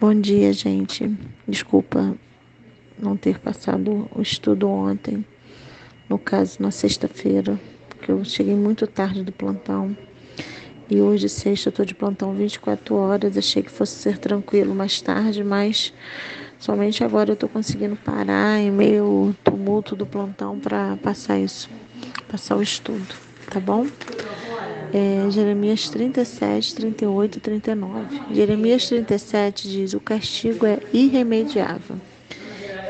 Bom dia, gente. Desculpa não ter passado o estudo ontem, no caso, na sexta-feira, porque eu cheguei muito tarde do plantão. E hoje, sexta, eu estou de plantão 24 horas. Achei que fosse ser tranquilo mais tarde, mas somente agora eu estou conseguindo parar em meio ao tumulto do plantão para passar isso, passar o estudo, tá bom? É, Jeremias 37, 38 e 39. Jeremias 37 diz: O castigo é irremediável.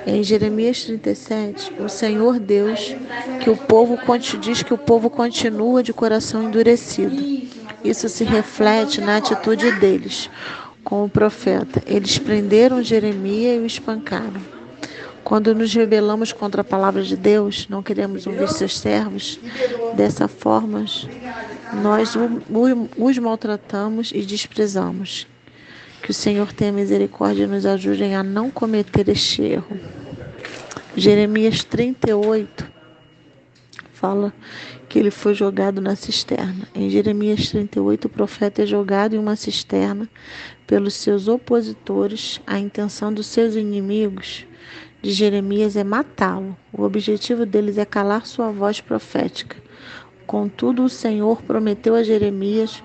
Em Jeremias 37, o Senhor Deus que o povo diz que o povo continua de coração endurecido. Isso se reflete na atitude deles com o profeta. Eles prenderam Jeremias e o espancaram. Quando nos rebelamos contra a palavra de Deus, não queremos ouvir seus servos, dessa forma nós os maltratamos e desprezamos. Que o Senhor tenha misericórdia e nos ajude a não cometer este erro. Jeremias 38 fala que ele foi jogado na cisterna. Em Jeremias 38, o profeta é jogado em uma cisterna pelos seus opositores. A intenção dos seus inimigos de Jeremias é matá-lo. O objetivo deles é calar sua voz profética. Contudo, o Senhor prometeu a Jeremias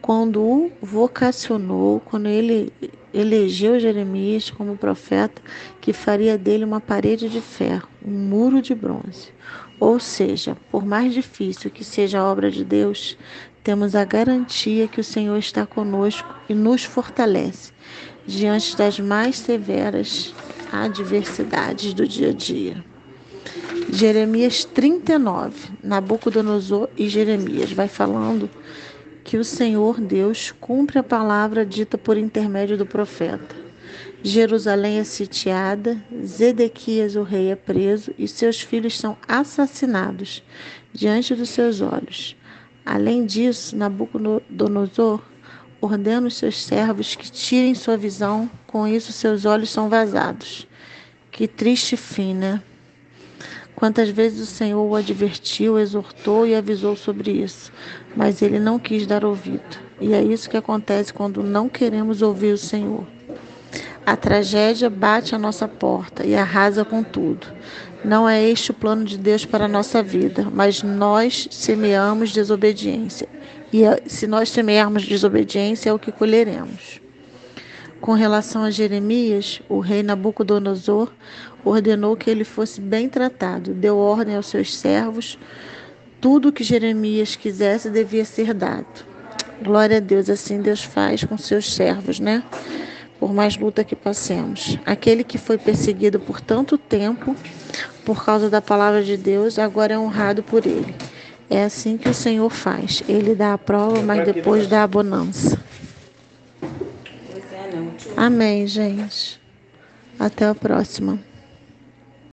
quando o vocacionou, quando ele elegeu Jeremias como profeta, que faria dele uma parede de ferro, um muro de bronze. Ou seja, por mais difícil que seja a obra de Deus, temos a garantia que o Senhor está conosco e nos fortalece diante das mais severas adversidades do dia a dia. Jeremias 39, Nabucodonosor e Jeremias vai falando que o Senhor Deus cumpre a palavra dita por intermédio do profeta. Jerusalém é sitiada, Zedequias, o rei, é preso e seus filhos são assassinados diante dos seus olhos. Além disso, Nabucodonosor ordena os seus servos que tirem sua visão, com isso seus olhos são vazados. Que triste fim, né? Quantas vezes o Senhor o advertiu, exortou e avisou sobre isso, mas ele não quis dar ouvido. E é isso que acontece quando não queremos ouvir o Senhor. A tragédia bate à nossa porta e arrasa com tudo. Não é este o plano de Deus para a nossa vida, mas nós semeamos desobediência. E é, se nós semearmos desobediência, é o que colheremos. Com relação a Jeremias, o rei Nabucodonosor ordenou que ele fosse bem tratado, deu ordem aos seus servos, tudo o que Jeremias quisesse devia ser dado. Glória a Deus, assim Deus faz com seus servos, né? por mais luta que passemos. Aquele que foi perseguido por tanto tempo por causa da palavra de Deus, agora é honrado por ele. É assim que o Senhor faz. Ele dá a prova, mas depois dá a bonança. Amém, gente. Até a próxima.